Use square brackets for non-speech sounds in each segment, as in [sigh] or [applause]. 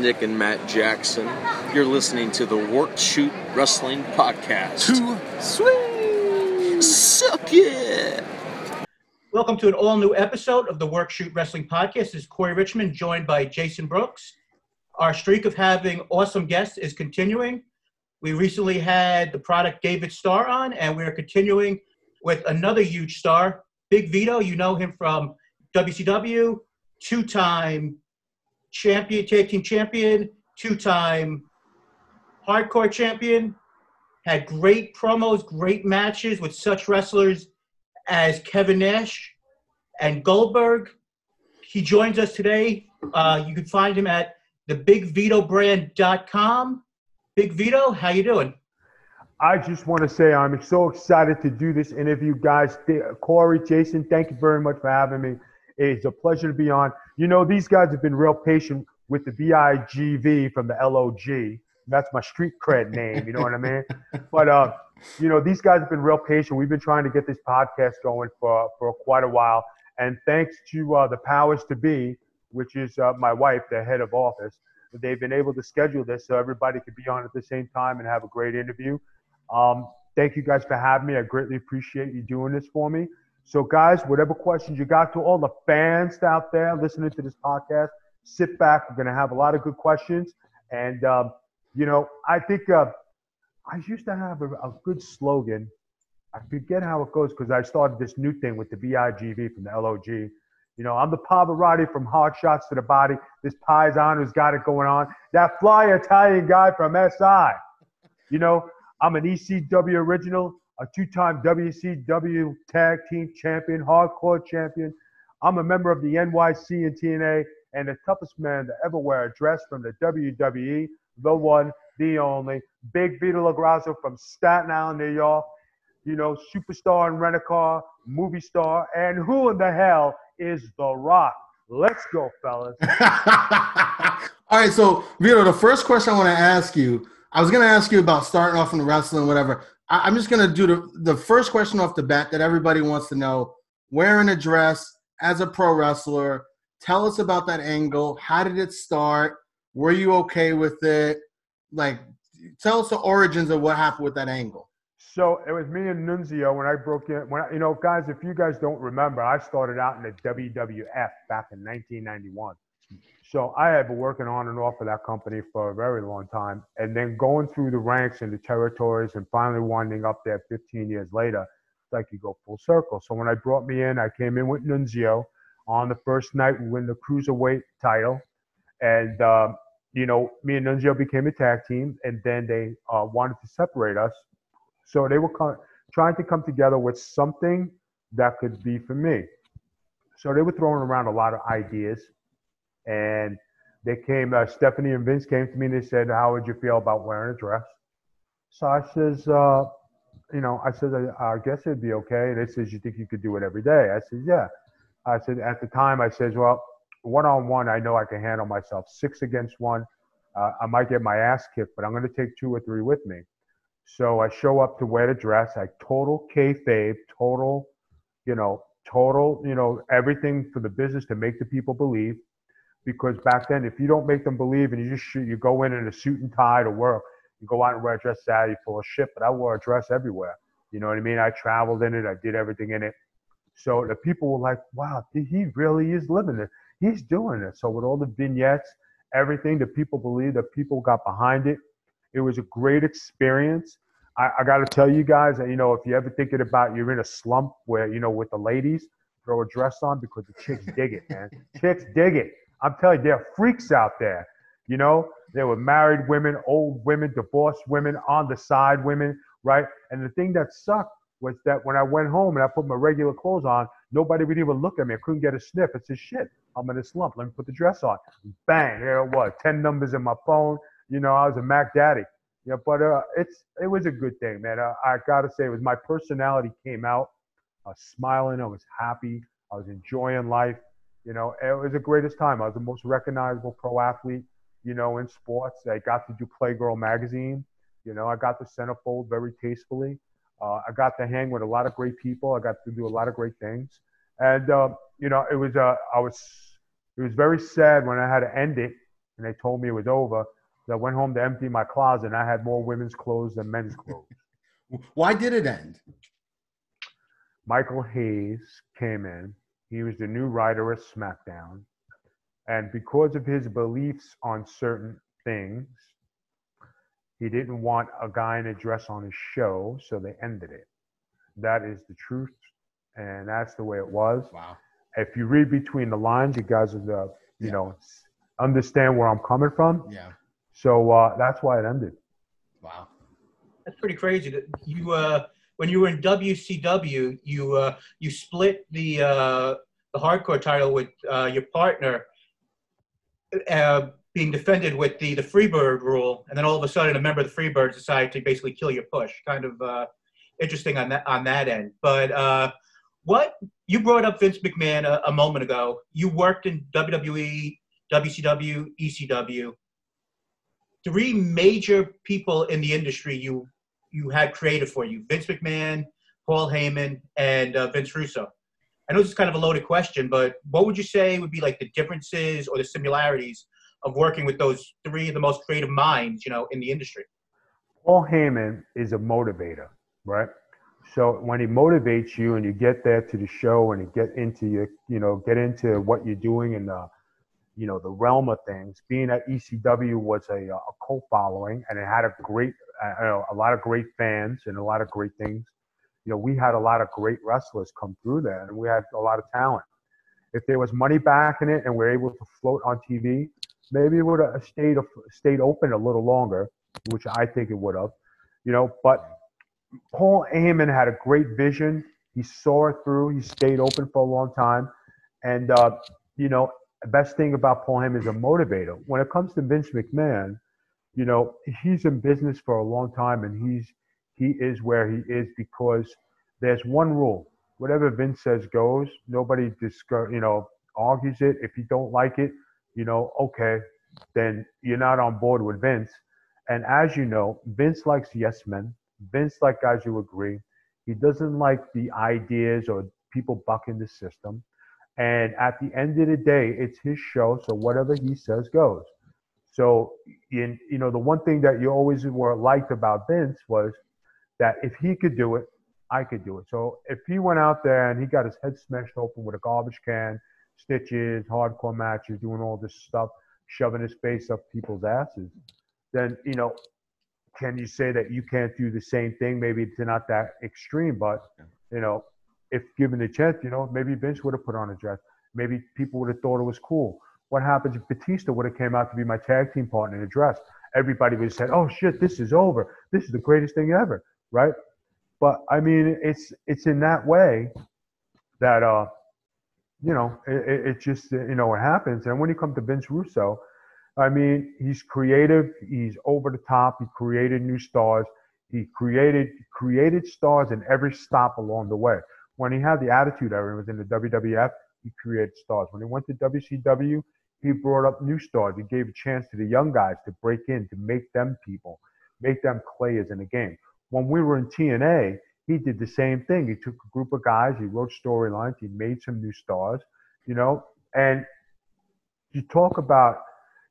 Nick and Matt Jackson. You're listening to the Work Shoot Wrestling Podcast. Too sweet. Suck it! Welcome to an all new episode of the Work Shoot Wrestling Podcast. This is Corey Richmond, joined by Jason Brooks. Our streak of having awesome guests is continuing. We recently had the product David Starr on, and we're continuing with another huge star, Big Vito. You know him from WCW, two time champion, team champion, two time hardcore champion. Had great promos, great matches with such wrestlers as Kevin Nash and Goldberg. He joins us today. Uh, you can find him at thebigvitobrand.com. Big Vito, how you doing? I just want to say I'm so excited to do this interview, guys. Corey, Jason, thank you very much for having me. It's a pleasure to be on. You know, these guys have been real patient with the BIGV from the LOG. That's my street cred name, you know what I mean? [laughs] But, uh, you know, these guys have been real patient. We've been trying to get this podcast going for, for quite a while. And thanks to uh, the powers to be, which is uh, my wife, the head of office, they've been able to schedule this so everybody could be on at the same time and have a great interview. Um, thank you guys for having me. I greatly appreciate you doing this for me. So, guys, whatever questions you got to all the fans out there listening to this podcast, sit back. We're going to have a lot of good questions. And, um, you know, I think uh, I used to have a, a, good slogan. I forget how it goes because I started this new thing with the BIGV from the LOG. You know, I'm the Pavarotti from Hard Shots to the Body. This Paisan who's got it going on. That fly Italian guy from SI. You know, I'm an ECW original, a two-time WCW Tag Team Champion, Hardcore Champion. I'm a member of the NYC and TNA, and the toughest man to ever wear a dress from the WWE, the one, the only, Big Vito LoGrasso from Staten Island, New York. You know, superstar in rent-a-car, movie star, and who in the hell is The Rock? Let's go, fellas. [laughs] All right, so Vito, the first question I want to ask you I was going to ask you about starting off in wrestling, whatever. I, am just going to do the, the first question off the bat that everybody wants to know. Wearing a dress as a pro wrestler, tell us about that angle. How did it start? Were you okay with it? Like, tell us the origins of what happened with that angle. So it was me and Nunzio when I broke in. When I, you know, guys, if you guys don't remember, I started out in the WWF back in 1991. So I had been working on and off of that company for a very long time, and then going through the ranks and the territories, and finally winding up there 15 years later. It's like you go full circle. So when I brought me in, I came in with Nunzio. On the first night, we win the cruiserweight title, and um, you know, me and Nunzio became a tag team, and then they uh, wanted to separate us. So they were co- trying to come together with something that could be for me. So they were throwing around a lot of ideas and they came, uh, Stephanie and Vince came to me and they said, How would you feel about wearing a dress? So I says, uh, You know, I said, I, I guess it'd be okay. And they says, You think you could do it every day? I said, Yeah. I said, At the time, I says, Well, one on one, I know I can handle myself. Six against one, uh, I might get my ass kicked, but I'm going to take two or three with me. So I show up to wear the dress. I total kayfabe, total, you know, total, you know, everything for the business to make the people believe because back then, if you don't make them believe and you just shoot, you go in in a suit and tie to work, you go out and wear a dress Saturday full of shit. But I wore a dress everywhere. You know what I mean? I traveled in it. I did everything in it. So the people were like, wow, he really is living it. He's doing it. So with all the vignettes, everything, the people believed, the people got behind it. It was a great experience. I, I got to tell you guys that, you know, if you're ever thinking about you're in a slump where, you know, with the ladies, throw a dress on because the chicks dig it, man. chicks dig it. I'm telling you, there are freaks out there. You know, there were married women, old women, divorced women, on the side women, right? And the thing that sucked was that when I went home and I put my regular clothes on, nobody would even look at me. I couldn't get a sniff. It's a shit. I'm in a slump. Let me put the dress on. Bang, there it was. Ten numbers in my phone. You know, I was a Mac Daddy. Yeah, but uh, it's it was a good thing, man. Uh, I gotta say, it was my personality came out. I was smiling. I was happy. I was enjoying life. You know, it was the greatest time. I was the most recognizable pro athlete, you know, in sports. I got to do Playgirl magazine. You know, I got the centerfold very tastefully. Uh, I got to hang with a lot of great people. I got to do a lot of great things. And, uh, you know, it was, uh, I was, it was very sad when I had to end it and they told me it was over. I went home to empty my closet, and I had more women's clothes than men's clothes. [laughs] Why did it end? Michael Hayes came in. He was the new writer of SmackDown. And because of his beliefs on certain things, he didn't want a guy in a dress on his show, so they ended it. That is the truth, and that's the way it was. Wow. If you read between the lines, you guys would, uh, you Yeah. know, understand where I'm coming from. Yeah. So uh, that's why it ended. Wow. That's pretty crazy. That you, uh, when you were in WCW, you uh, you split the uh, the hardcore title with uh, your partner, uh, being defended with the the Freebird rule, and then all of a sudden, a member of the Freebirds decided to basically kill your push. Kind of uh, interesting on that on that end. But uh, what you brought up Vince McMahon a, a moment ago. You worked in WWE, WCW, ECW. Three major people in the industry you you had created for you: Vince McMahon, Paul Heyman, and uh, Vince Russo. I know this is kind of a loaded question, but what would you say would be like the differences or the similarities of working with those three of the most creative minds, you know, in the industry? Paul Heyman is a motivator, right? So when he motivates you and you get there to the show and you get into your, you know, get into what you're doing and you know, the realm of things. Being at ECW was a, a cult following and it had a great, you know, a lot of great fans and a lot of great things. You know, we had a lot of great wrestlers come through there and we had a lot of talent. If there was money back in it and we're able to float on TV, maybe it would have stayed stayed open a little longer, which I think it would have. You know, but Paul Heyman had a great vision. He saw it through. He stayed open for a long time. And, uh, you know, the best thing about Paul Heyman is a motivator. When it comes to Vince McMahon, you know, he's in business for a long time and he's he is where he is because there's one rule. Whatever Vince says goes. Nobody discuss, you know, argues it. If you don't like it, you know, okay, then you're not on board with Vince. And as you know, Vince likes yes men. Vince like guys who agree. He doesn't like the ideas or people bucking the system. And at the end of the day, it's his show, so whatever he says goes. So, in, you know, the one thing that you always were liked about Vince was that if he could do it, I could do it. So if he went out there and he got his head smashed open with a garbage can, stitches, hardcore matches, doing all this stuff, shoving his face up people's asses, then you know, can you say that you can't do the same thing? Maybe it's not that extreme, but you know, if given the chance, you know, maybe Vince would have put on a dress. Maybe people would have thought it was cool. What happens if Batista would have came out to be my tag team partner in a dress? Everybody would have said, "Oh shit, this is over. This is the greatest thing ever," right? But I mean, it's it's in that way that uh, you know, it, it, it just you know what happens. And when you come to Vince Russo, I mean, he's creative. He's over the top. He created new stars. He created created stars in every stop along the way. When he had the Attitude Era, was in the WWF. He created stars. When he went to WCW, he brought up new stars. He gave a chance to the young guys to break in, to make them people, make them players in the game. When we were in TNA, he did the same thing. He took a group of guys, he wrote storylines, he made some new stars, you know, and you talk about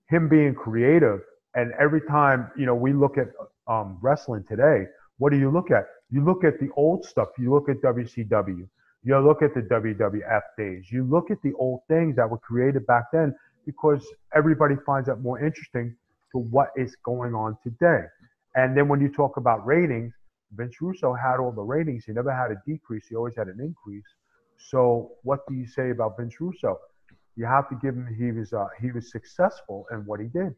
him being creative. And every time, you know, we look at um, wrestling today, what do you look at? You look at the old stuff. You look at WCW. You look at the WWF days. You look at the old things that were created back then because everybody finds that more interesting to what is going on today. And then when you talk about ratings, Vince Russo had all the ratings. He never had a decrease. He always had an increase. So what do you say about Vince Russo? You have to give him he was uh, he was successful in what he did.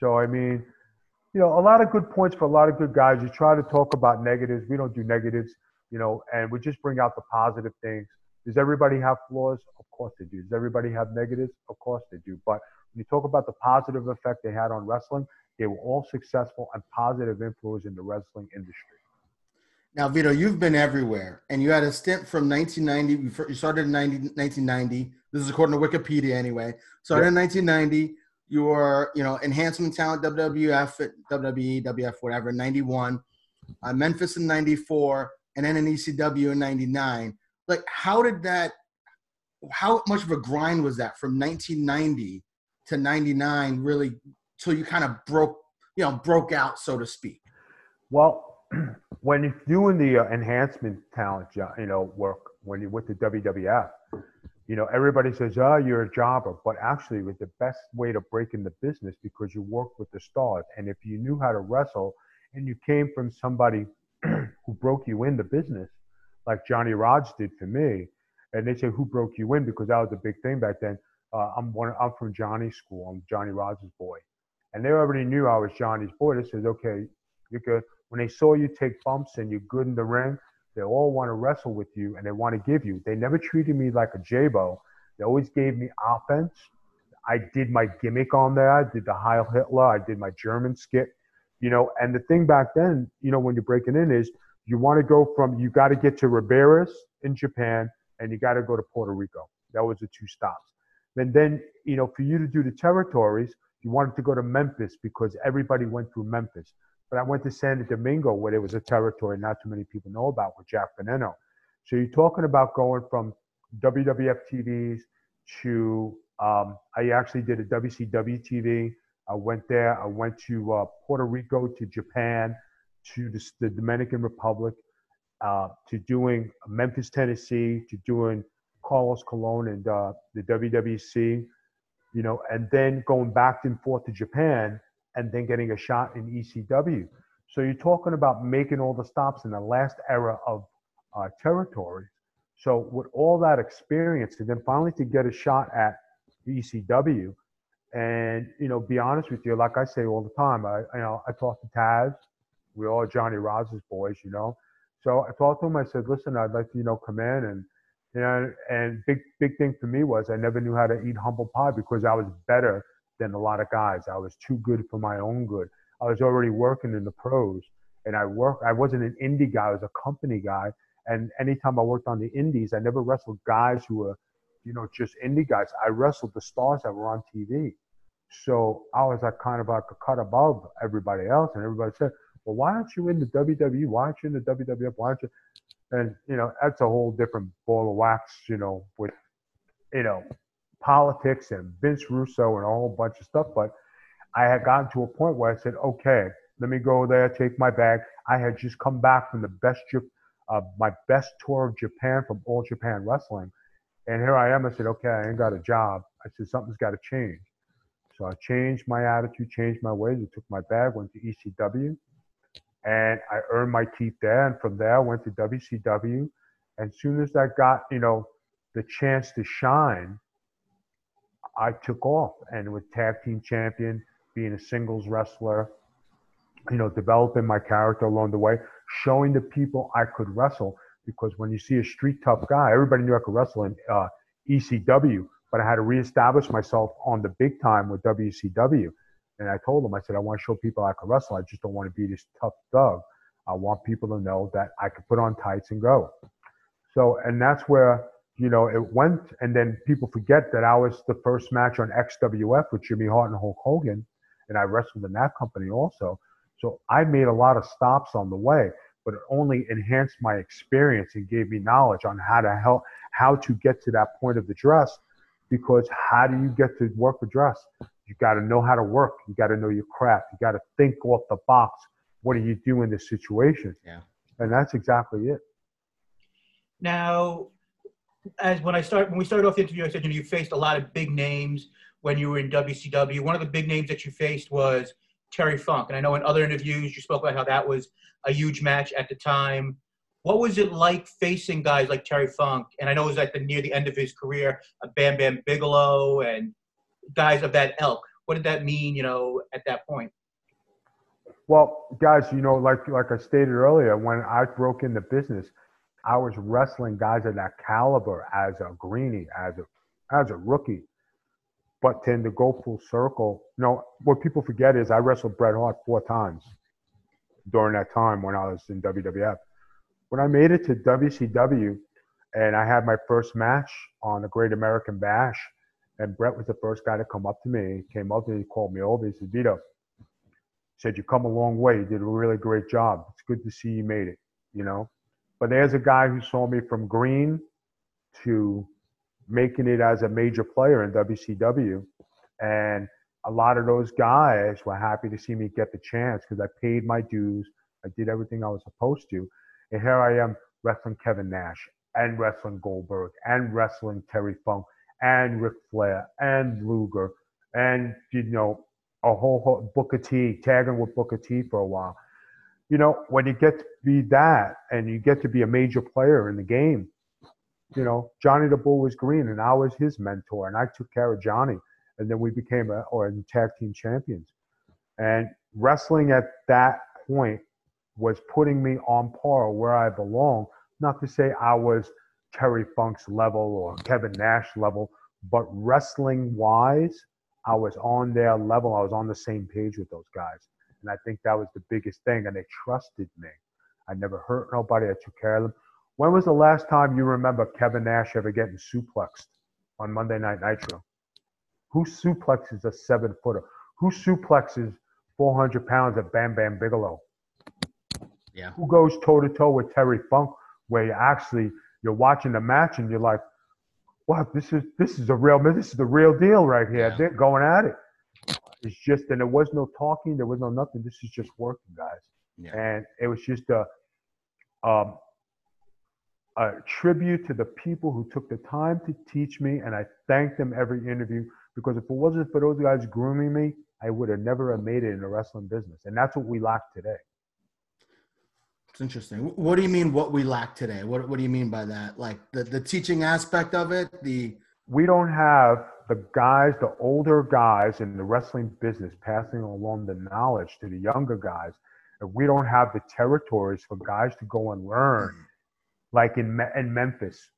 So I mean, you know, a lot of good points for a lot of good guys. You try to talk about negatives. We don't do negatives, you know, and we just bring out the positive things. Does everybody have flaws? Of course they do. Does everybody have negatives? Of course they do. But when you talk about the positive effect they had on wrestling, they were all successful and positive influence in the wrestling industry. Now, Vito, you've been everywhere, and you had a stint from 1990. You started in 90, 1990. This is according to Wikipedia, anyway. Started in 1990. You were, you know, enhancement talent WWF, WWE, WF, whatever, 91. Uh, Memphis in 94, and then in ECW in 99. Like, how did that? How much of a grind was that from 1990 to 99 really till you kind of broke, you know, broke out, so to speak? Well, [clears throat] when you're doing the uh, enhancement talent, you know, work when you're with the WWF, you know, everybody says, "Oh, you're a jobber," but actually, it was the best way to break in the business because you work with the stars, and if you knew how to wrestle, and you came from somebody [clears throat] who broke you in the business, like Johnny Rodz did for me, and they say, "Who broke you in?" Because that was a big thing back then. Uh, I'm one. I'm from Johnny's school. I'm Johnny Rodz' boy, and they already knew I was Johnny's boy. They says, "Okay, you're good." When they saw you take bumps and you're good in the ring, they all want to wrestle with you and they want to give you. They never treated me like a jobber. They always gave me offense. I did my gimmick on there. I did the Heil Hitler. I did my German skit. You know, and the thing back then, you know, when you're breaking in is you want to go from you got to get to Ribeiras in Japan and you got to go to Puerto Rico. That was the two stops. And then, you know, for you to do the territories, you wanted to go to Memphis because everybody went through Memphis. But I went to Santo Domingo where there was a territory not too many people know about with Jack Veneno. So you're talking about going from WWF TVs to um, I actually did a WCW TV. I went there. I went to uh, Puerto Rico, to Japan, to the, the Dominican Republic, uh, to doing Memphis, Tennessee, to doing Carlos Colon and uh, the WWC, you know, and then going back and forth to Japan and then getting a shot in ECW. So you're talking about making all the stops in the last era of uh, territory. So with all that experience, and then finally to get a shot at ECW, and you know, be honest with you, like I say all the time, I you know I talk to Taz, we all Johnny Rodz's boys, you know. So I talked to him. I said, listen, I'd like to you know come in and you know, and big big thing for me was I never knew how to eat humble pie because I was better than a lot of guys. I was too good for my own good. I was already working in the pros, and I work. I wasn't an indie guy. I was a company guy. And anytime I worked on the indies, I never wrestled guys who were, you know, just indie guys. I wrestled the stars that were on TV. So I was like kind of like a cut above everybody else, and everybody said, "Well, why aren't you in the WWE? Why aren't you in the WWF? Why aren't you?" And you know, that's a whole different ball of wax, you know, with you know politics and Vince Russo and a whole bunch of stuff. But I had gotten to a point where I said, okay, let me go there, take my bag. I had just come back from the best, uh, my best tour of Japan from All Japan Wrestling. And here I am. I said, okay, I ain't got a job. I said, something's got to change. So I changed my attitude, changed my ways. I took my bag, went to ECW, and I earned my keep there. And from there, I went to WCW. And as soon as I got, you know, the chance to shine, I took off and with tag team champion, being a singles wrestler, you know, developing my character along the way, showing the people I could wrestle. Because when you see a street tough guy, everybody knew I could wrestle in uh, ECW, but I had to reestablish myself on the big time with WCW. And I told them, I said, I want to show people I can wrestle. I just don't want to be this tough thug. I want people to know that I can put on tights and go. So, and that's where you know, it went, and then people forget that I was the first match on XWF with Jimmy Hart and Hulk Hogan, and I wrestled in that company also. So I made a lot of stops on the way, but it only enhanced my experience and gave me knowledge on how to help, how to get to that point of the dress. Because how do you get to work a dress? You got to know how to work. You got to know your craft. You got to think off the box. What do you do in this situation? Yeah. And that's exactly it. Now, as when I start when we started off the interview, I said you know you faced a lot of big names when you were in WCW. One of the big names that you faced was Terry Funk, and I know in other interviews you spoke about how that was a huge match at the time. What was it like facing guys like Terry Funk? And I know it was at the near the end of his career, a Bam Bam Bigelow and guys of that ilk. What did that mean, you know, at that point? Well, guys, you know, like like I stated earlier, when I broke into business, I was wrestling guys of that caliber as a greenie, as a as a rookie. But then to go full circle, you know, what people forget is I wrestled Bret Hart four times during that time when I was in WWF. When I made it to WCW and I had my first match on the Great American Bash, and Bret was the first guy to come up to me. Came up to me, he called me over. He said, Vito, he said, you come a long way. You did a really great job. It's good to see you made it, you know? But there's a guy who saw me from green to making it as a major player in WCW. And a lot of those guys were happy to see me get the chance because I paid my dues. I did everything I was supposed to. And here I am wrestling Kevin Nash and wrestling Goldberg and wrestling Terry Funk and Ric Flair and Luger and, you know, a whole, whole Booker T, tagging with Booker T for a while. You know, when you get to be that and you get to be a major player in the game, you know, Johnny the Bull was green and I was his mentor and I took care of Johnny and then we became a, or tag team champions. And wrestling at that point was putting me on par where I belong. Not to say I was Terry Funk's level or Kevin Nash level, but wrestling wise, I was on their level. I was on the same page with those guys. And I think that was the biggest thing. And they trusted me. I never hurt nobody. I took care of them. When was the last time you remember Kevin Nash ever getting suplexed on Monday Night Nitro? Who suplexes a seven footer? Who suplexes 400 pounds of Bam Bam Bigelow? Yeah. Who goes toe to toe with Terry Funk, where you actually you're watching the match and you're like, "Wow, this is this is a real this is the real deal right here." Yeah. They're going at it. It's just, and there was no talking, there was no nothing. This is just working, guys. Yeah. And it was just a um, a tribute to the people who took the time to teach me, and I thank them every interview because if it wasn't for those guys grooming me, I would have never have made it in the wrestling business, and that's what we lack today. It's interesting. What do you mean? What we lack today? What What do you mean by that? Like the the teaching aspect of it. The We don't have the guys, the older guys in the wrestling business, passing along the knowledge to the younger guys, and we don't have the territories for guys to go and learn, like in in Memphis.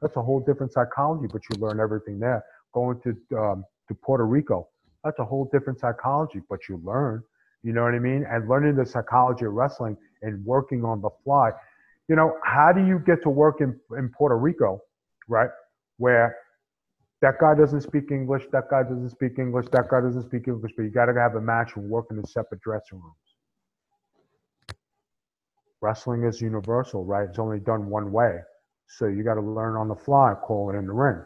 That's a whole different psychology, but you learn everything there. Going to um, to Puerto Rico, that's a whole different psychology, but you learn. You know what I mean? And learning the psychology of wrestling and working on the fly. You know, how do you get to work in, in Puerto Rico, right? Where that guy doesn't speak English, that guy doesn't speak English, that guy doesn't speak English, but you got to have a match and work in separate dressing rooms. Wrestling is universal, right? It's only done one way. So you got to learn on the fly, call it in the ring.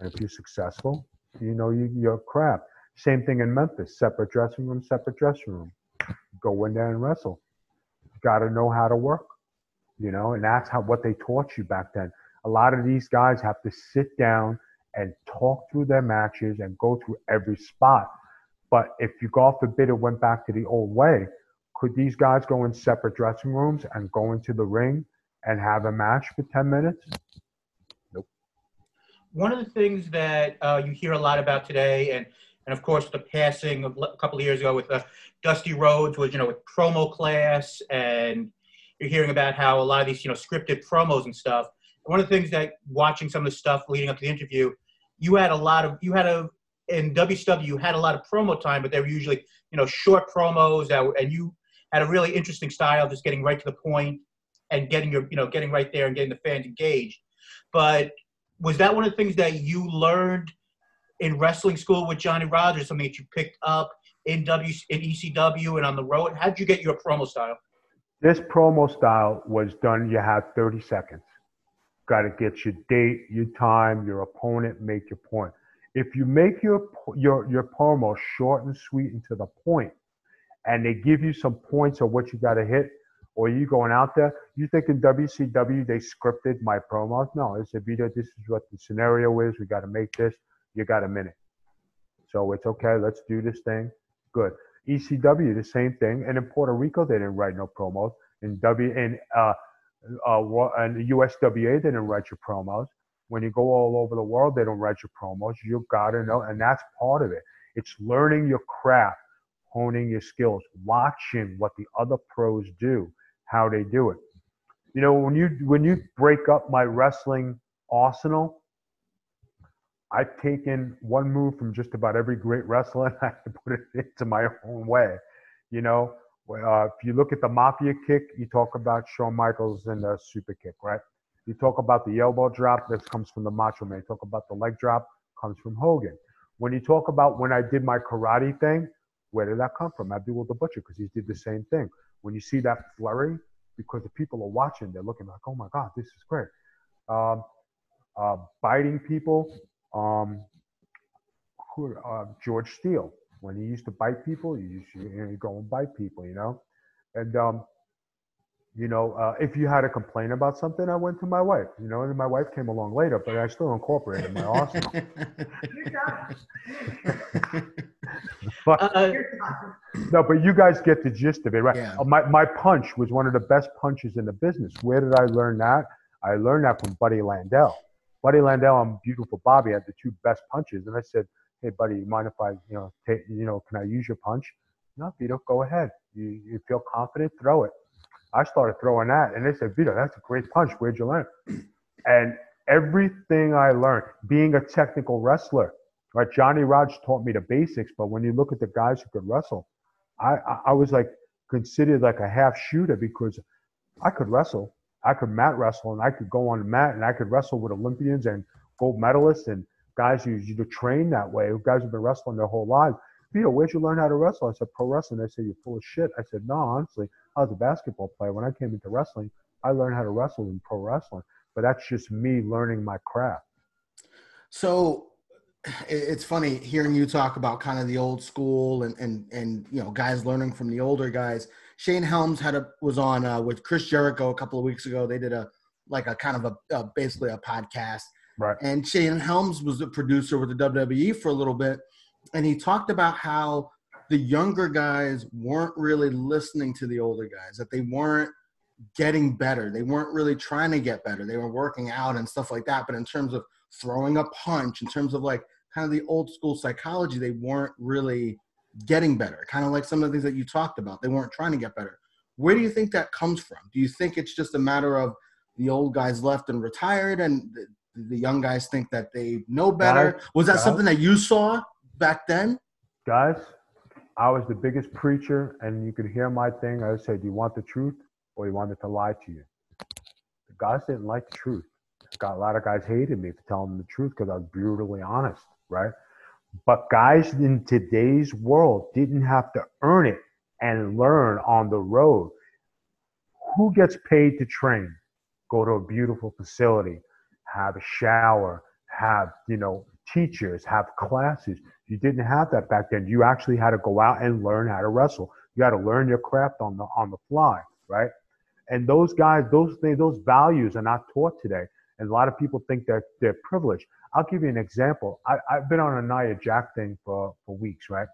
And if you're successful, you know you, you're crap. Same thing in Memphis separate dressing room, separate dressing room. Go in there and wrestle. Got to know how to work, you know, and that's how what they taught you back then. A lot of these guys have to sit down and talk through their matches and go through every spot. But if you, God forbid, it went back to the old way, could these guys go in separate dressing rooms and go into the ring and have a match for 10 minutes? Nope. One of the things that uh, you hear a lot about today, and and of course the passing of a couple of years ago with uh, Dusty Rhodes was you know with promo class, and you're hearing about how a lot of these you know scripted promos and stuff. One of the things that watching some of the stuff leading up to the interview, you had a lot of you had a in WCW you had a lot of promo time, but they were usually you know short promos that were, and you had a really interesting style, just getting right to the point and getting your you know getting right there and getting the fans engaged. But was that one of the things that you learned in wrestling school with Johnny Rogers? Something that you picked up in W in ECW and on the road? How did you get your promo style? This promo style was done, you have 30 seconds. Got to get your date, your time, your opponent, make your point. If you make your, your, your promo short and sweet and to the point, and they give you some points of what you got to hit, or you going out there, you think in WCW they scripted my promos? No, it's a video. This is what the scenario is. We got to make this. You got a minute. So it's okay. Let's do this thing. Good. ECW, the same thing. And in Puerto Rico, they didn't write no promos. In W in uh, uh, and USWA, they didn't write your promos. When you go all over the world, they don't write your promos. You gotta know, and that's part of it. It's learning your craft, honing your skills, watching what the other pros do, how they do it. You know, when you when you break up my wrestling arsenal, I've taken one move from just about every great wrestler and [laughs] I put it into my own way. You know, uh, if you look at the mafia kick, you talk about Shawn Michaels and the super kick, right? You talk about the elbow drop, that comes from the Macho Man. You talk about the leg drop, comes from Hogan. When you talk about when I did my karate thing, where did that come from? Abdullah the Butcher, because he did the same thing. When you see that flurry, because the people are watching, they're looking like, oh my God, this is great. Um, uh, biting people, um, who, uh, George Steele. When he used to bite people, you used to you know, go and bite people, you know. And um, you know, uh, if you had a complaint about something, I went to my wife. You know, and my wife came along later, but I still incorporated my arsenal. [laughs] [laughs] but Uh, no, but you guys get the gist of it, right? Yeah. Uh, My my punch was one of the best punches in the business. Where did I learn that? I learned that from Buddy Landel. Buddy Landel and Beautiful Bobby had the two best punches, and I said, "Hey, buddy, you mind if I, you know, take, you know, can I use your punch?" No, Vito, go ahead. You you feel confident, throw it. I started throwing that, and they said, "Vito, that's a great punch. Where'd you learn?" [clears throat] And everything I learned, being a technical wrestler, right? Johnny Rodz taught me the basics, but when you look at the guys who could wrestle, I, I, I was like considered like a half shooter because I could wrestle. I could mat wrestle and I could go on the mat and I could wrestle with Olympians and gold medalists and guys who used to train that way, guys who've been wrestling their whole lives. Vito, where'd you learn how to wrestle? I said, pro wrestling. They said, you're full of shit. I said, no, honestly, I was a basketball player. When I came into wrestling, I learned how to wrestle in pro wrestling. But that's just me learning my craft. So it's funny hearing you talk about kind of the old school and and and you know guys learning from the older guys. Shane Helms had a was on uh, with Chris Jericho a couple of weeks ago. They did a like a kind of a, a basically a podcast. Right. And Shane Helms was a producer with the WWE for a little bit, and he talked about how the younger guys weren't really listening to the older guys. That they weren't getting better. They weren't really trying to get better. They were working out and stuff like that. But in terms of throwing a punch, in terms of like kind of the old school psychology, they weren't really getting better. Kind of like some of the things that you talked about. They weren't trying to get better. Where do you think that comes from? Do you think it's just a matter of the old guys left and retired and the, the young guys think that they know better? Guys, Was that guys. something that you saw back then? guys, I was the biggest preacher, and you could hear my thing. I would say, Do you want the truth or you want it to lie to you? The guys didn't like the truth. Got a lot of guys hated me for telling them the truth because I was brutally honest, right? But guys in today's world didn't have to earn it and learn on the road. Who gets paid to train? Go to a beautiful facility, have a shower, have, you know, teachers, have classes. You didn't have that back then. You actually had to go out and learn how to wrestle. You had to learn your craft on the on the fly, right? And those guys, those things, those values are not taught today. And a lot of people think that they're privileged. I'll give you an example. I, I've been on a Nia Jax thing for, for weeks, right?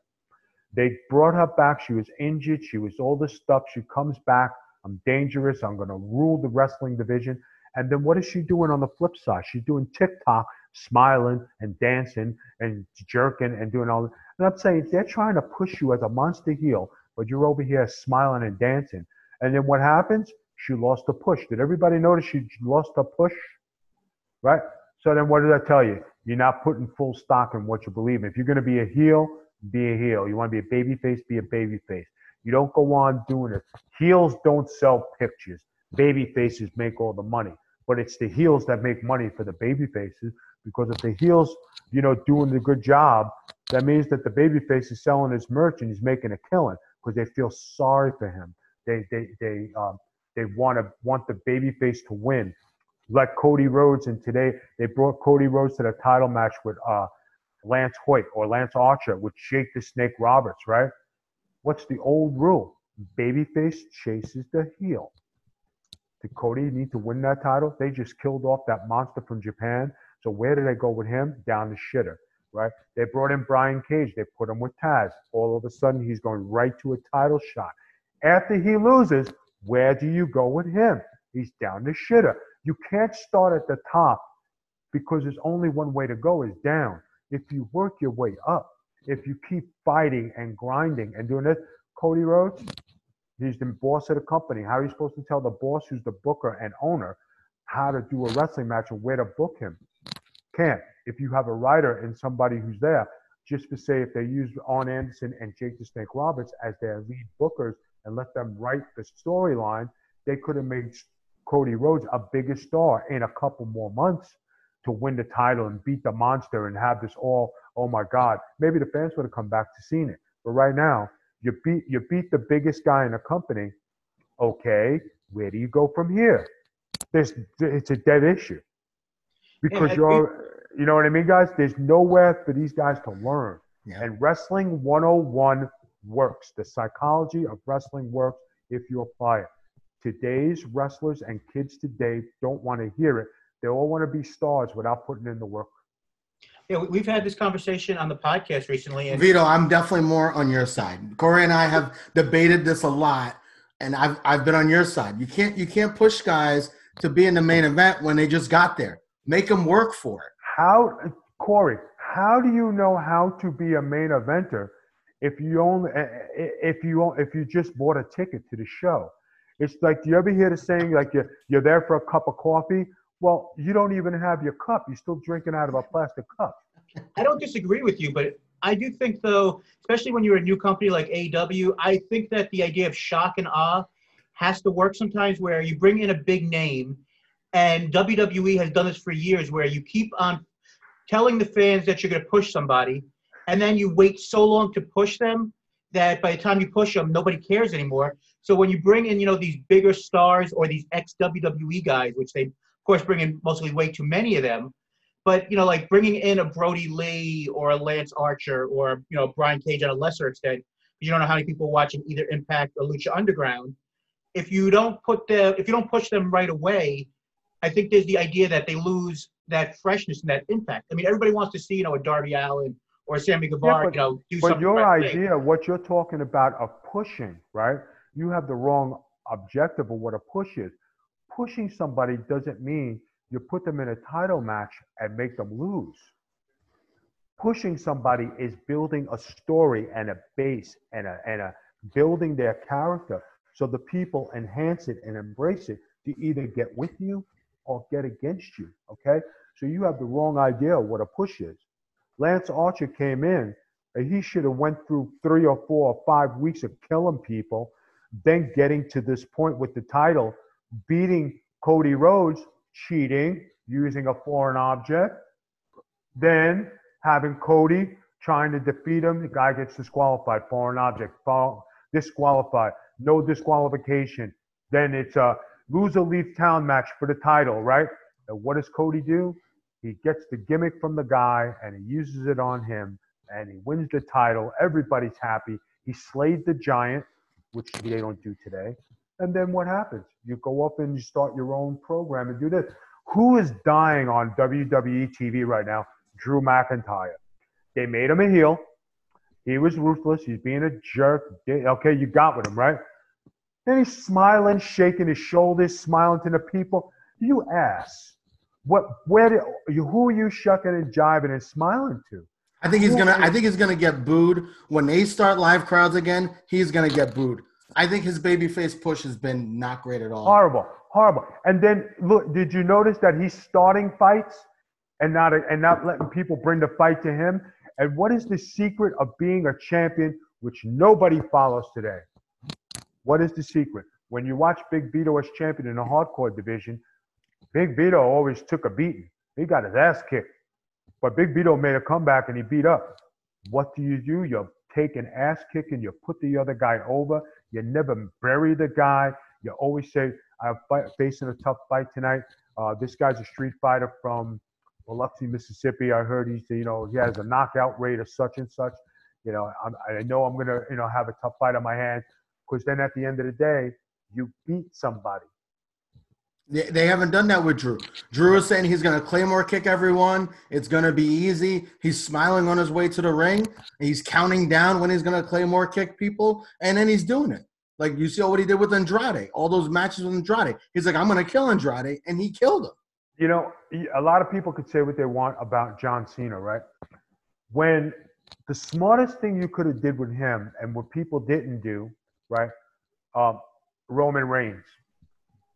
They brought her back. She was injured. She was all this stuff. She comes back. I'm dangerous. I'm going to rule the wrestling division. And then what is she doing on the flip side? She's doing TikTok, smiling and dancing and jerking and doing all that. And I'm saying they're trying to push you as a monster heel, but you're over here smiling and dancing. And then what happens? She lost the push. Did everybody notice she lost the push? Right? So then what did I tell you? You're not putting full stock in what you believe. If you're going to be a heel, be a heel. You want to be a baby face, be a baby face. You don't go on doing it. Heels don't sell pictures. Baby faces make all the money. But it's the heels that make money for the baby faces because if the heels, you know, doing the good job, that means that the baby face is selling his merch and he's making a killing because they feel sorry for him. They they they um, they want to want the baby face to win. Like Cody Rhodes, and today they brought Cody Rhodes to the title match with uh, Lance Hoyt or Lance Archer with Jake the Snake Roberts, right? What's the old rule? Babyface chases the heel. Did Cody need to win that title? They just killed off that monster from Japan. So where did they go with him? Down the shitter, right? They brought in Brian Cage. They put him with Taz. All of a sudden, he's going right to a title shot. After he loses, where do you go with him? He's down the shitter. You can't start at the top because there's only one way to go is down. If you work your way up, if you keep fighting and grinding and doing it, Cody Rhodes, he's the boss of the company. How are you supposed to tell the boss who's the booker and owner how to do a wrestling match and where to book him? Can't. If you have a writer and somebody who's there, just to say if they use Arn Anderson and Jake the Snake Roberts as their lead bookers and let them write the storyline, they could have made Cody Rhodes a bigger star in a couple more months to win the title and beat the monster and have this all, oh my God. Maybe the fans would have come back to seeing it. But right now, you beat you beat the biggest guy in the company. Okay, where do you go from here? There's it's a dead issue. Because you're You know what I mean, guys? There's nowhere for these guys to learn. Yeah. And Wrestling 101 works. The psychology of wrestling works if you apply it. Today's wrestlers and kids today don't want to hear it. They all want to be stars without putting in the work. Yeah, we- we've had this conversation on the podcast recently, and Vito, I'm definitely more on your side. Corey and I have debated this a lot, and I've I've been on your side. You can't you can't push guys to be in the main event when they just got there. Make them work for it. How, Corey? How do you know how to be a main eventer if you only if you if you just bought a ticket to the show? It's like, do you ever hear the saying like you're you're there for a cup of coffee? Well, you don't even have your cup. You're still drinking out of a plastic cup. I don't disagree with you, but I do think though, especially when you're a new company like AW, I think that the idea of shock and awe has to work sometimes where you bring in a big name and WWE has done this for years where you keep on telling the fans that you're going to push somebody and then you wait so long to push them that by the time you push them nobody cares anymore so when you bring in you know these bigger stars or these ex WWE guys which they of course bring in mostly way too many of them but you know like bringing in a Brodie Lee or a Lance Archer or you know Brian Cage at a lesser extent you don't know how many people are watching either Impact or Lucha Underground if you don't put the if you don't push them right away I think there's the idea that they lose that freshness and that impact. I mean, everybody wants to see, you know, a Darby Allin or a Sammy Guevara, but- you know, do But something. your right idea, what you're talking about of pushing, right? You have the wrong objective of what a push is. Pushing somebody doesn't mean you put them in a title match and make them lose. Pushing somebody is building a story and a base and a, and a building their character so the people enhance it and embrace it to either get with you or get against you. Okay? So you have the wrong idea of what a push is. Lance Archer came in and he should have went through three or four or five weeks of killing people, then getting to this point with the title, beating Cody Rhodes, cheating, using a foreign object, then having Cody trying to defeat him. The guy gets disqualified, foreign object, disqualified, no disqualification. Then it's a loser leave town match for the title, right? And what does Cody do? He gets the gimmick from the guy and he uses it on him and he wins the title. Everybody's happy. He slayed the giant, which they don't do today. And then what happens? You go up and you start your own program and do this. Who is dying on WWE TV right now? Drew McIntyre. They made him a heel. He was ruthless. He's being a jerk. Okay, you got with him, right? Then he's smiling, shaking his shoulders, smiling to the people. You ass. What? Where? Did, who are you shucking and jiving and smiling to? I think he's gonna. I think he's gonna get booed when they start live crowds again. He's gonna get booed. I think his babyface push has been not great at all. Horrible, horrible. And then look, did you notice that he's starting fights and not and not letting people bring the fight to him? And what is the secret of being a champion, which nobody follows today? What is the secret? When you watch Big Vito as champion in the hardcore division, Big Vito always took a beating. He got his ass kicked. But Big Vito made a comeback and he beat up. What do you do? You take an ass kick and you put the other guy over. You never bury the guy. You always say, I'm facing a tough fight tonight. Uh, this guy's a street fighter from Biloxi, Mississippi. I heard he's, you know, he has a knockout rate of such and such. You know, I'm, I know I'm going to, you know, have a tough fight on my hands. Because then at the end of the day, you beat somebody. They, haven't done that with Drew. Drew is saying he's going to Claymore kick everyone. It's going to be easy. He's smiling on his way to the ring. He's counting down when he's going to Claymore kick people, and then he's doing it. Like you see what he did with Andrade, all those matches with Andrade. He's like, I'm going to kill Andrade, and he killed him. You know, a lot of people could say what they want about John Cena, right? When the smartest thing you could have did with him, and what people didn't do, right? Um, Roman Reigns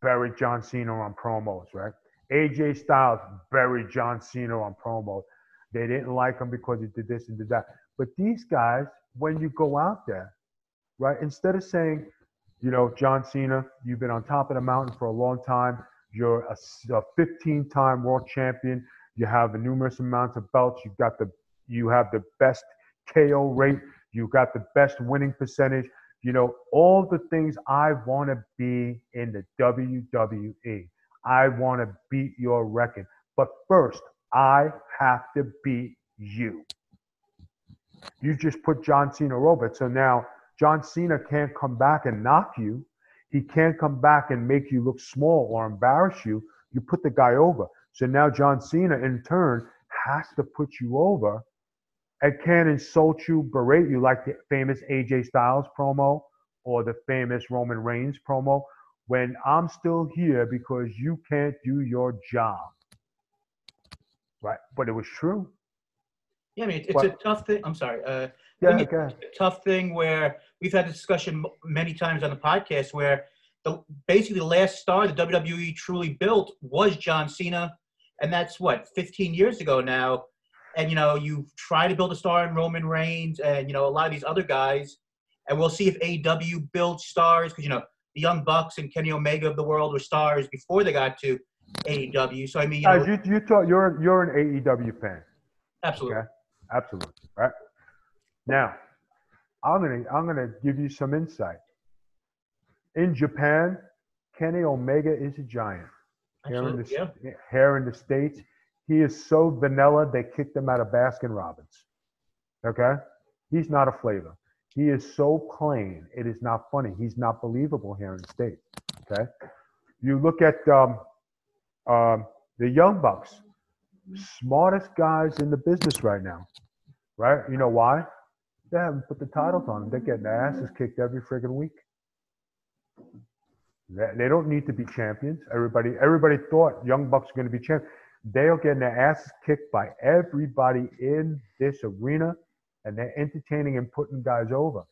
buried John Cena on promos, right? AJ Styles buried John Cena on promos. They didn't like him because he did this and did that. But these guys, when you go out there, right, instead of saying, you know, John Cena, you've been on top of the mountain for a long time. You're a 15 time world champion. You have a numerous amounts of belts. You've got the, you have the best KO rate. You've got the best winning percentage you know, all the things I want to be in the WWE. I want to beat your record. But first, I have to beat you. You just put John Cena over. So now John Cena can't come back and knock you. He can't come back and make you look small or embarrass you. You put the guy over. So now John Cena, in turn, has to put you over and can't insult you, berate you like the famous AJ Styles promo or the famous Roman Reigns promo when I'm still here because you can't do your job. Right? But it was true. Yeah, I mean, it's What? a tough thing. I'm sorry. Uh, Yeah, okay. it's a tough thing where we've had this discussion many times on the podcast where the basically the last star the WWE truly built was John Cena, and that's what 15 years ago now. And you know, you try to build a star in Roman Reigns, and you know a lot of these other guys, and we'll see if AEW builds stars because you know the Young Bucks and Kenny Omega of the world were stars before they got to AEW. So I mean, you know, you, you talk, you're, you're an AEW fan. absolutely. Okay. Absolutely. Right. Now, I'm gonna I'm gonna give you some insight. In Japan, Kenny Omega is a giant. Here in, Absolutely, yeah. the, here in the States, he is so vanilla they kicked him out of Baskin Robbins. Okay? He's not a flavor. He is so plain, it is not funny. He's not believable here in the States. Okay? You look at um, um, the Young Bucks, smartest guys in the business right now. Right? You know why? They haven't put the titles on them. They're getting their asses kicked every friggin' week. They, they don't need to be champions. Everybody, everybody thought Young Bucks were going to be champions. They are getting their asses kicked by everybody in this arena, and they're entertaining and putting guys over.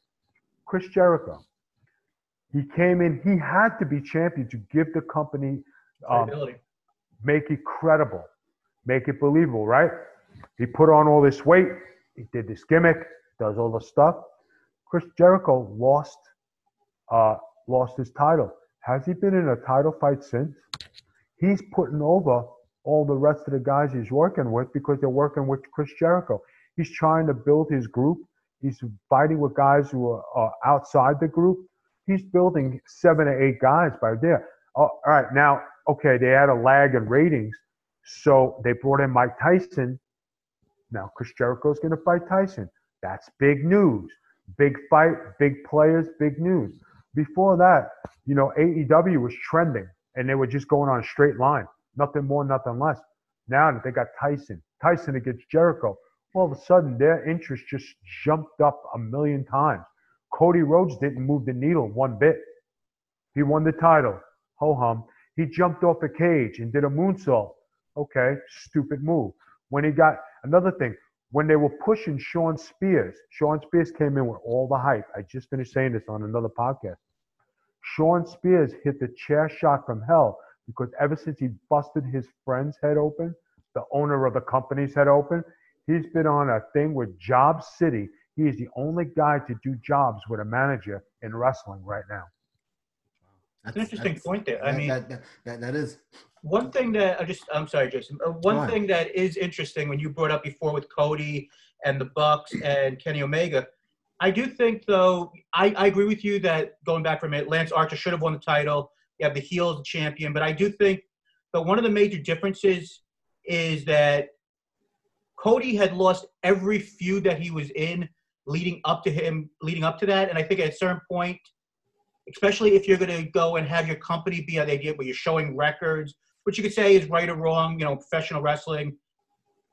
Chris Jericho, he came in. He had to be champion to give the company, um, make it credible, make it believable. Right? He put on all this weight. He did this gimmick, does all the stuff. Chris Jericho lost, uh, lost his title. Has he been in a title fight since? He's putting over all the rest of the guys he's working with because they're working with Chris Jericho. He's trying to build his group. He's fighting with guys who are, are outside the group. He's building seven or eight guys by there. Oh, all right, now, okay, they had a lag in ratings, so they brought in Mike Tyson. Now Chris Jericho's going to fight Tyson. That's big news. Big fight, big players, big news. Before that, you know, AEW was trending and they were just going on a straight line. Nothing more, nothing less. Now that they got Tyson, Tyson against Jericho, all of a sudden their interest just jumped up a million times. Cody Rhodes didn't move the needle one bit. He won the title. Ho hum. He jumped off a cage and did a moonsault. Okay, stupid move. When he got another thing, when they were pushing Shawn Spears, Shawn Spears came in with all the hype. I just finished saying this on another podcast. Shawn Spears hit the chair shot from hell because ever since he busted his friend's head open, the owner of the company's head open, he's been on a thing with Job City. He is the only guy to do jobs with a manager in wrestling right now. That's, an interesting point there. I that- mean, that, that, that, that is. One thing that I just I'm sorry, Jason. Uh, one Go on. thing that is interesting when you brought up before with Cody and the Bucks and Kenny Omega, I do think though I, I agree with you that going back from it, Lance Archer should have won the title. You have the heel the champion, but I do think that one of the major differences is that Cody had lost every feud that he was in leading up to him leading up to that, and I think at a certain point, especially if you're going to go and have your company be an idea where you're showing records which you could say is right or wrong, you know, professional wrestling.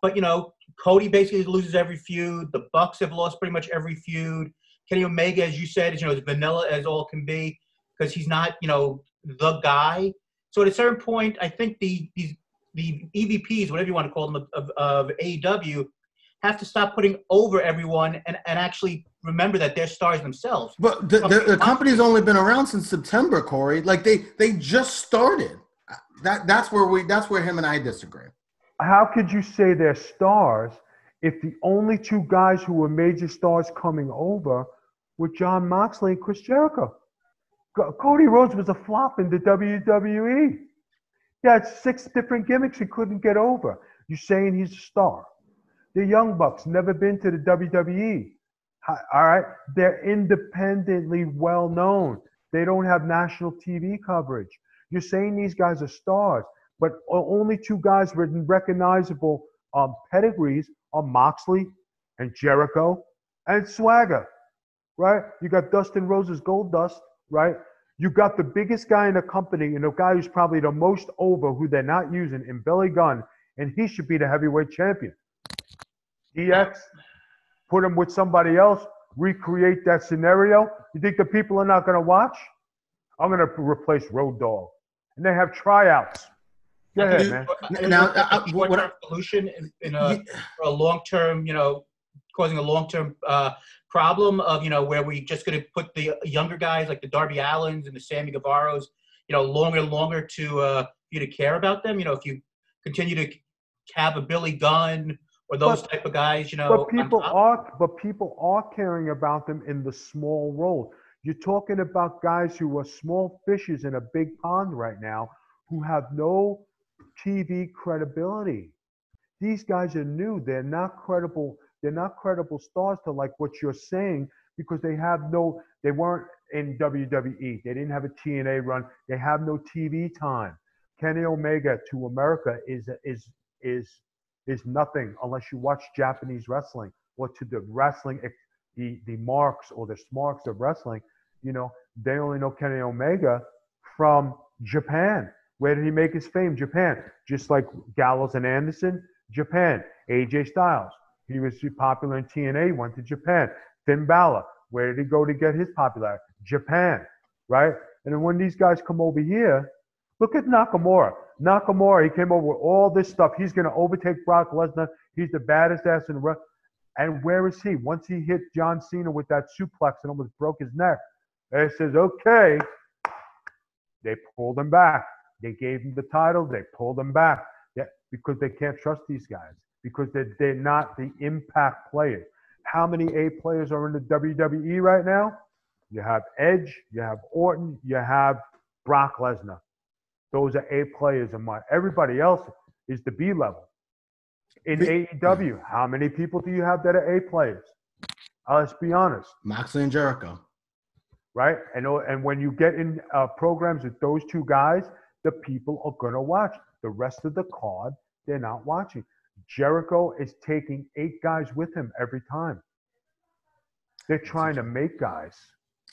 But you know, Cody basically loses every feud. The Bucks have lost pretty much every feud. Kenny Omega, as you said, is you know as vanilla as all can be because he's not you know the guy. So at a certain point, I think the these the EVPs, whatever you want to call them, of, of AEW, have to stop putting over everyone and, and actually remember that they're stars themselves. But the, the, the company's only been around since September, Corey. Like they they just started. That that's where we that's where him and I disagree. How could you say they're stars if the only two guys who were major stars coming over were Jon Moxley and Chris Jericho? Co- Cody Rhodes was a flop in the WWE. He had six different gimmicks he couldn't get over. You're saying he's a star. The Young Bucks never been to the WWE. All right, they're independently well known. They don't have national TV coverage. You're saying these guys are stars, but only two guys with recognizable um, pedigrees are Moxley and Jericho and Swagger, right? You got Dustin Rhodes's Gold Dust, right? You've got the biggest guy in the company and the guy who's probably the most over, who they're not using, in Billy Gunn, and he should be the heavyweight champion. EX, put him with somebody else, recreate that scenario. You think the people are not going to watch? I'm going to replace Road Dog. And they have tryouts. Go ahead, Dude, man. Now, Now, uh, uh, what- solution in, in a, for a long-term, you know, causing a long-term uh, problem of, you know, where we just going to put the younger guys like the Darby Allins and the Sammy Guevaras, you know, longer and longer to uh, you to care about them. You know, if you continue to have a Billy Gunn or those But- type of guys, you know, But people are, but people are caring about them in the small role. You're talking about guys who are small fishes in a big pond right now, who have no TV credibility. These guys are new. They're not credible. They're not credible stars to like what you're saying because they have no. They weren't in WWE. They didn't have a TNA run. They have no TV time. Kenny Omega to America is is is is nothing unless you watch Japanese wrestling or to the wrestling, the, the marks or the smarks of wrestling. You know, they only know Kenny Omega from Japan. Where did he make his fame? Japan. Just like Gallows and Anderson, Japan. AJ Styles. He was popular in TNA, went to Japan. Finn Balor. Where did he go to get his popularity? Japan. Right? And then when these guys come over here, look at Nakamura. Nakamura, he came over with all this stuff. He's going to overtake Brock Lesnar. He's the baddest ass in the world. And where is he? Once he hit John Cena with that suplex and almost broke his neck, they says, okay. They pulled him back. They gave him the title. They pulled him back yeah, because they can't trust these guys because they're, they're not the impact players. How many A players are in the WWE right now? You have Edge, you have Orton, you have Brock Lesnar. Those are A players and my everybody else is the B level. In AEW, how many people do you have that are A players? Uh, let's be honest, Moxley and Jericho. right? And uh, and when you get in uh, programs with those two guys, the people are gonna watch. The rest of the card, they're not watching. Jericho is taking eight guys with him every time. They're trying to make guys.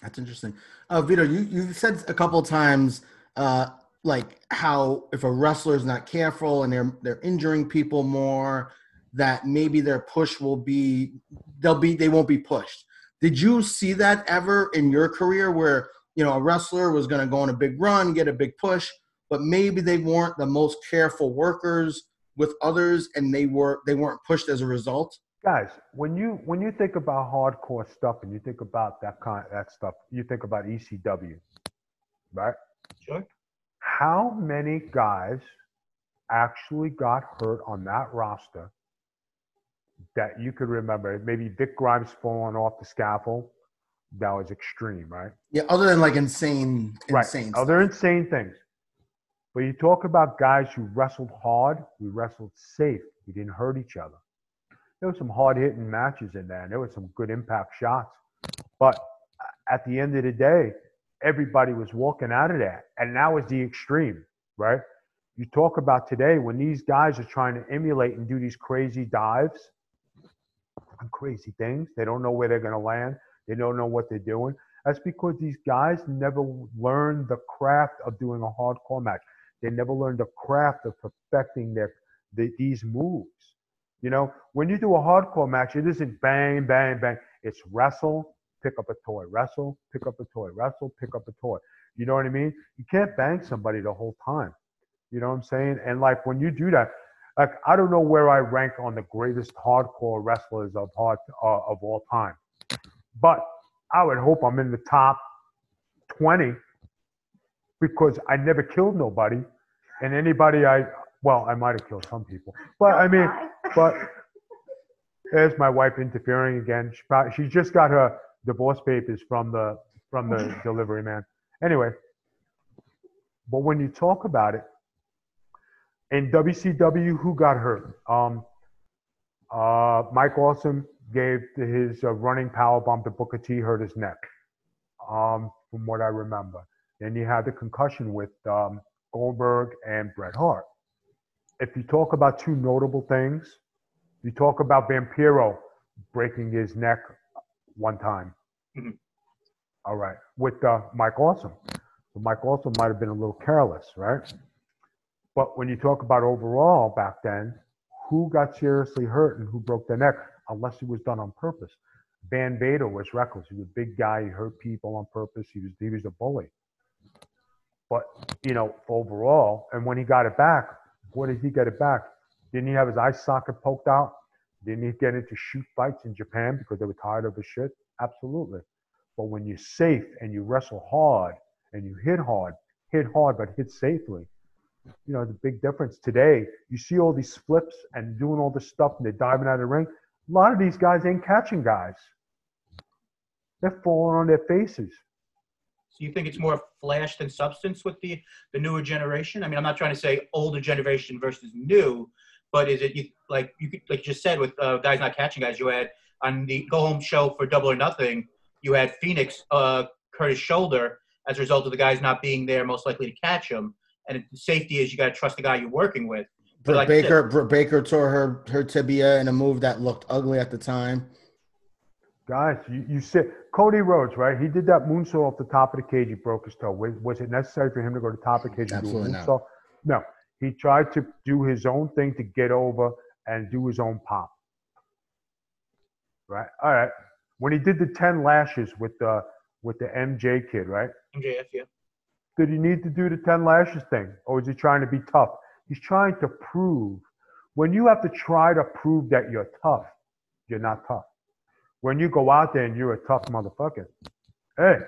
That's interesting. Uh, Vito, you you said a couple of times uh, like how if a wrestler is not careful and they're they're injuring people more, that maybe their push will be they'll be they won't be pushed. Did you see that ever in your career where you know a wrestler was going to go on a big run, get a big push, but maybe they weren't the most careful workers with others, and they were they weren't pushed as a result? guys when you when you think about hardcore stuff and you think about that kind that stuff you think about ecw right Sure. how many guys actually got hurt on that roster that you could remember maybe vic grimes falling off the scaffold that was extreme right Yeah, other than like insane, right insane. other insane things but you talk about guys who wrestled hard we wrestled safe. We didn't hurt each other. There were some hard hitting matches in there and there were some good impact shots. But at the end of the day everybody was walking out of that. And that was the extreme right? You talk about today when these guys are trying to emulate and do these crazy dives and crazy things. They don't know where they're going to land. They don't know what they're doing. That's because these guys never learned the craft of doing a hardcore match they never learned the craft of perfecting their the, these moves you know, when you do a hardcore match, it isn't bang, bang, bang. It's wrestle, pick up a toy, wrestle, pick up a toy, wrestle, pick up a toy. You know what I mean? You can't bang somebody the whole time. You know what I'm saying? And like when you do that, like I don't know where I rank on the greatest hardcore wrestlers of hard uh, of all time, but I would hope I'm in the top 20 because I never killed nobody, and anybody I well I might have killed some people, but I mean. But [laughs] there's my wife interfering again. She, probably, she just got her divorce papers from the from the [laughs] delivery man. Anyway, but when you talk about it in WCW, who got hurt? Um, uh, Mike Awesome gave his uh, running power bomb to Booker T, hurt his neck, um, from what I remember. Then you had the concussion with um, Goldberg and Bret Hart if you talk about two notable things, You talk about Vampiro breaking his neck one time. Mhm. All right, with uh, Mike Awesome. Mike Awesome might have been a little careless, right? But when you talk about overall back then, who got seriously hurt and who broke their neck, unless it was done on purpose? Van Vader was reckless. He was a big guy. He hurt people on purpose. He was he was a bully. But you know, overall, and when he got it back, boy, did he get it back? Didn't he have his eye socket poked out? Didn't he get into shoot fights in Japan because they were tired of his shit? Absolutely. But when you're safe and you wrestle hard and you hit hard, hit hard but hit safely, you know, the big difference today. You see all these flips and doing all this stuff and they're diving out of the ring. A lot of these guys ain't catching guys. They're falling on their faces. So you think it's more flash than substance with the the newer generation? I mean, I'm not trying to say older generation versus new, but is it you, like you could, like you just said with uh, guys not catching guys? You had on the go home show for Double or Nothing, you had Fenix uh, Curtis shoulder as a result of the guys not being there, most likely to catch him. And the safety is you got to trust the guy you're working with. But Britt like said- Baker, Baker tore her her tibia in a move that looked ugly at the time. Guys, you, you said Cody Rhodes, right? He did that moonsault off the top of the cage. He broke his toe. Was, was it necessary for him to go to the top of the cage and Absolutely do a not. moonsault? No. He tried to do his own thing to get over and do his own pop. Right? All right. When he did the 10 lashes with the with the MJ kid, right? MJF, yeah. Did he need to do the 10 lashes thing? Or is he trying to be tough? He's trying to prove. When you have to try to prove that you're tough, you're not tough. When you go out there and you're a tough motherfucker, hey.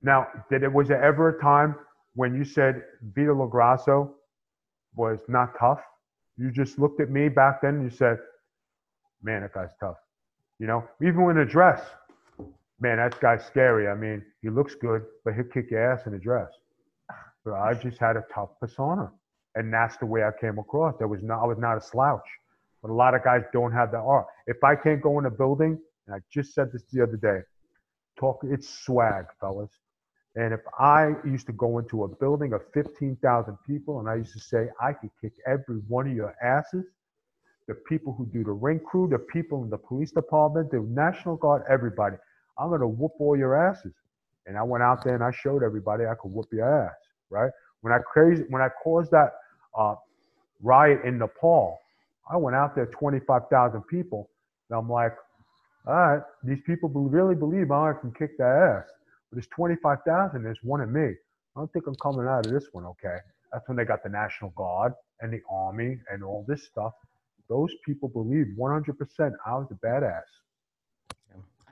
Now, did it was there ever a time when you said Vito LoGrasso was not tough? You just looked at me back then and you said, man, that guy's tough. You know, even in a dress, man, that guy's scary. I mean, he looks good, but he'll kick your ass in a dress. But I just had a tough persona, and that's the way I came across. There was not, I was not a slouch. But a lot of guys don't have that art. If I can't go in a building, I just said this the other day, talk, it's swag, fellas. And if I used to go into a building of 15,000 people and I used to say, I could kick every one of your asses, the people who do the ring crew, the people in the police department, the National Guard, everybody, I'm going to whoop all your asses. And I went out there and I showed everybody I could whoop your ass, right? When I crazy, when I caused that uh, riot in Nepal, I went out there, 25,000 people, and I'm like, all right, these people really believe I can kick their ass. But it's 25,000, there's one in me. I don't think I'm coming out of this one, okay? That's when they got the National Guard and the Army and all this stuff. Those people believe 100% I was a badass.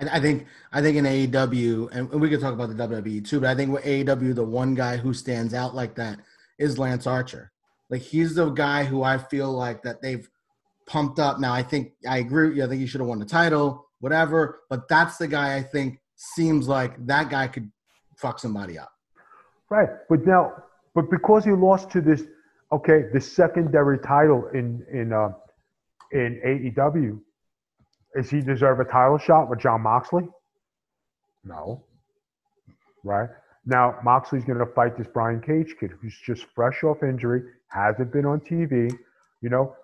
I, I think I think in AEW, and we could talk about the WWE too, but I think with AEW, the one guy who stands out like that is Lance Archer. Like he's the guy who I feel like that they've pumped up. Now I think I agree with you. I think he should have won the title, whatever. But that's the guy I think seems like that guy could fuck somebody up. Right. But now, but because he lost to this, okay, the secondary title in in uh, in AEW, is he deserve a title shot with Jon Moxley? No. Right. Now Moxley's going to fight this Brian Cage kid who's just fresh off injury, hasn't been on TV. You know,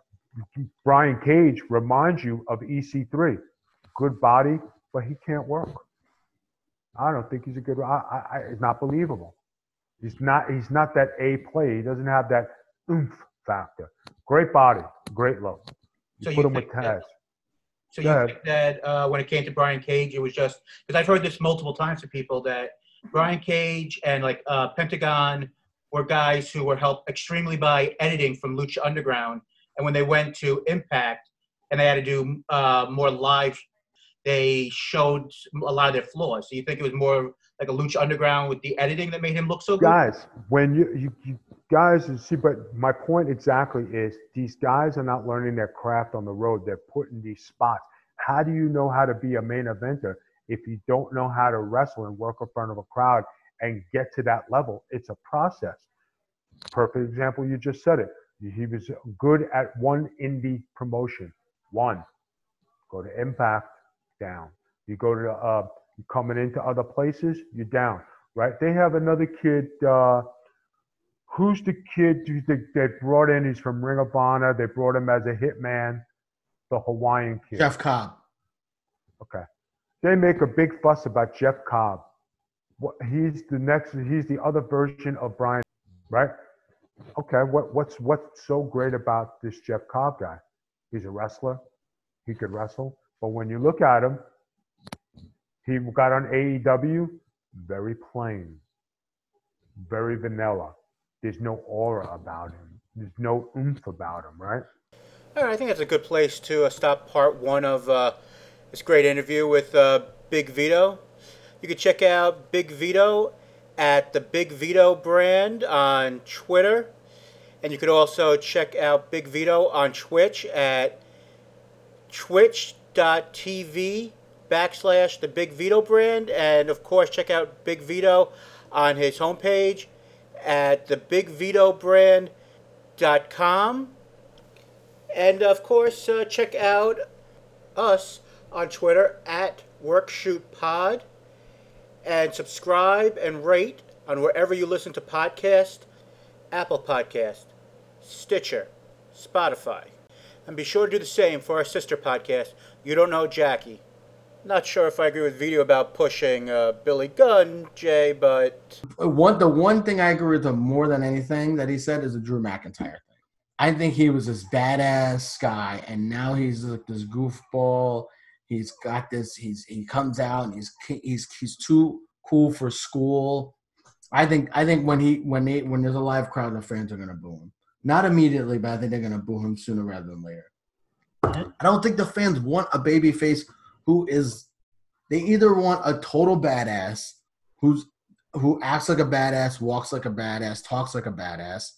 Brian Cage reminds you of EC3, good body, but he can't work. I don't think he's a good. I, I, it's not believable. He's not. He's not that A play. He doesn't have that oomph factor. Great body, great look. You So put you him with Taz. So Go you ahead. think that uh, when it came to Brian Cage, it was just because I've heard this multiple times from people that Brian Cage and like uh, Pentagon were guys who were helped extremely by editing from Lucha Underground, and when they went to Impact and they had to do uh, more live, they showed a lot of their flaws. So you think it was more like a Lucha Underground with the editing that made him look so good? Guys, when you, you, you guys see, but my point exactly is these guys are not learning their craft on the road. They're put in these spots. How do you know how to be a main eventer if you don't know how to wrestle and work in front of a crowd and get to that level? It's a process. Perfect example. You just said it. He was good at one indie promotion. One. Go to Impact, down. You go to uh, you're coming into other places, you're down. Right? They have another kid. Uh, who's the kid who they, they brought in? He's from Ring of Honor. They brought him as a hitman. the Hawaiian kid. Jeff Cobb. Okay. They make a big fuss about Jeff Cobb. What, he's the next. He's the other version of Brian, right? Okay. What, what's what's so great about this Jeff Cobb guy? He's a wrestler. He could wrestle, but when you look at him, he got on AEW. Very plain. Very vanilla. There's no aura about him. There's no oomph about him, right? All right, I think that's a good place to uh, stop part one of uh, this great interview with uh, Big Vito. You can check out Big Vito at the Big Vito brand on Twitter. And you could also check out Big Vito on Twitch at twitch.tv backslash the Big Vito brand. And of course, check out Big Vito on his homepage at thebigvitobrand.com. And of course, uh, check out us on Twitter at WorkShootPod and subscribe and rate on wherever you listen to podcasts Apple Podcast, Stitcher, Spotify. And be sure to do the same for our sister podcast, You Don't Know Jackie. Not sure if I agree with Vito about pushing uh, Billy Gunn, Jay, but One the one thing I agree with him more than anything that he said is the Drew McIntyre thing. I think he was this badass guy, and now he's like this goofball. He's got this. He's he comes out and he's he's he's too cool for school. I think I think when he when they when there's a live crowd, the fans are gonna boo him. Not immediately, but I think they're gonna boo him sooner rather than later. I don't think the fans want a baby face who is. They either want a total badass who's who acts like a badass, walks like a badass, talks like a badass,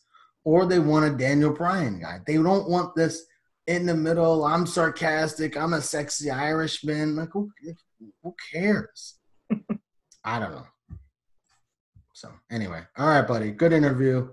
or they want a Daniel Bryan guy. They don't want this in the middle. I'm sarcastic. I'm a sexy Irishman. Like who, who cares? [laughs] I don't know. So anyway, all right, buddy. Good interview.